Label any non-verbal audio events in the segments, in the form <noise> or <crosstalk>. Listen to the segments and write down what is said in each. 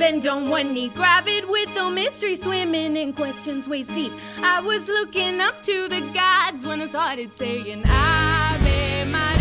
Bend on one knee, gravid with a mystery, swimming in questions waist deep. I was looking up to the gods when I started saying, Ave Maria.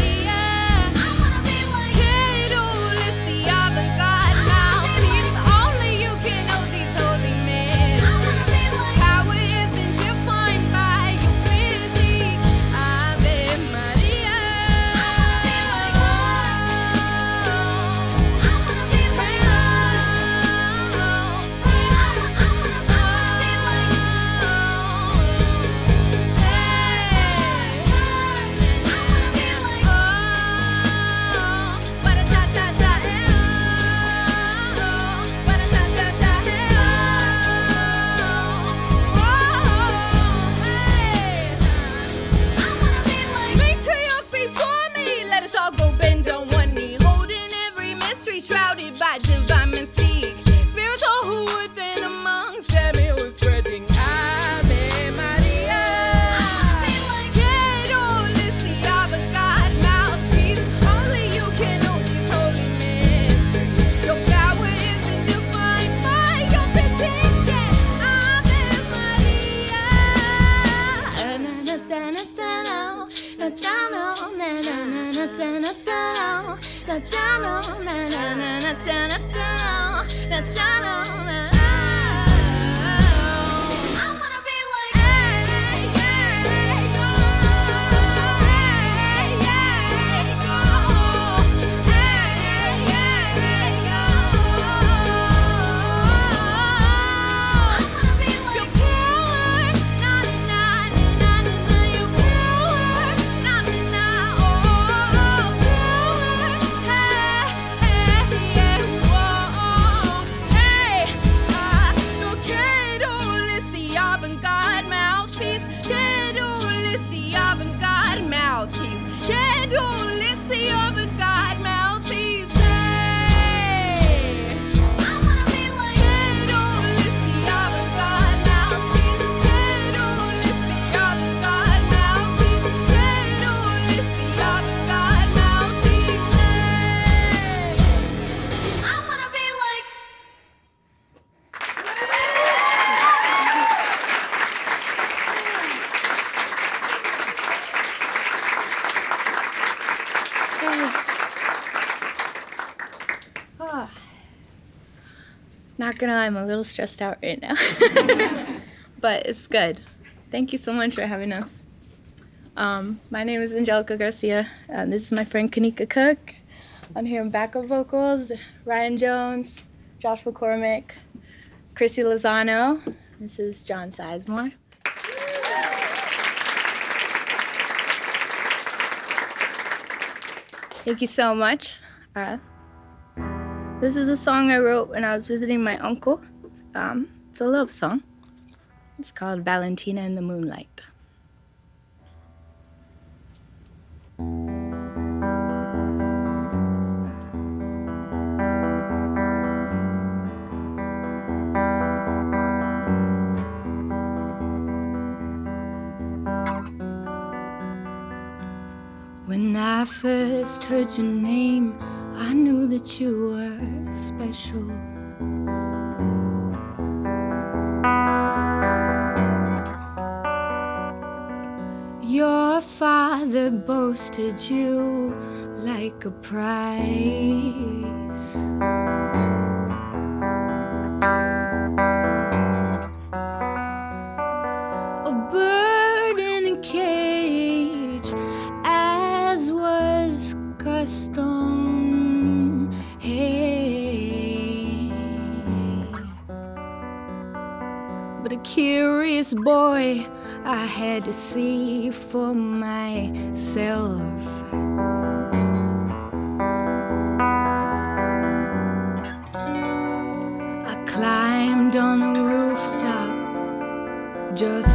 Not gonna lie, I'm a little stressed out right now. <laughs> but it's good. Thank you so much for having us. Um, my name is Angelica Garcia. and this is my friend Kanika Cook. On here in backup vocals, Ryan Jones, Josh McCormick, Chrissy Lozano. This is John Sizemore. Thank you so much. Uh, this is a song I wrote when I was visiting my uncle. Um, it's a love song. It's called Valentina in the Moonlight. When I first heard your name, I knew that you were special. Your father boasted you like a prize. I had to see for myself. I climbed on a rooftop just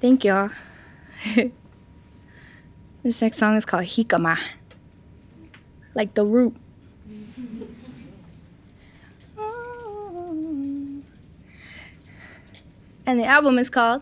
Thank y'all. <laughs> this next song is called Jicama, like the root. <laughs> and the album is called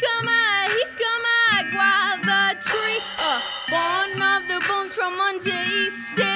jicama, jicama, guava tree. Uh, born of the bones from Monte East.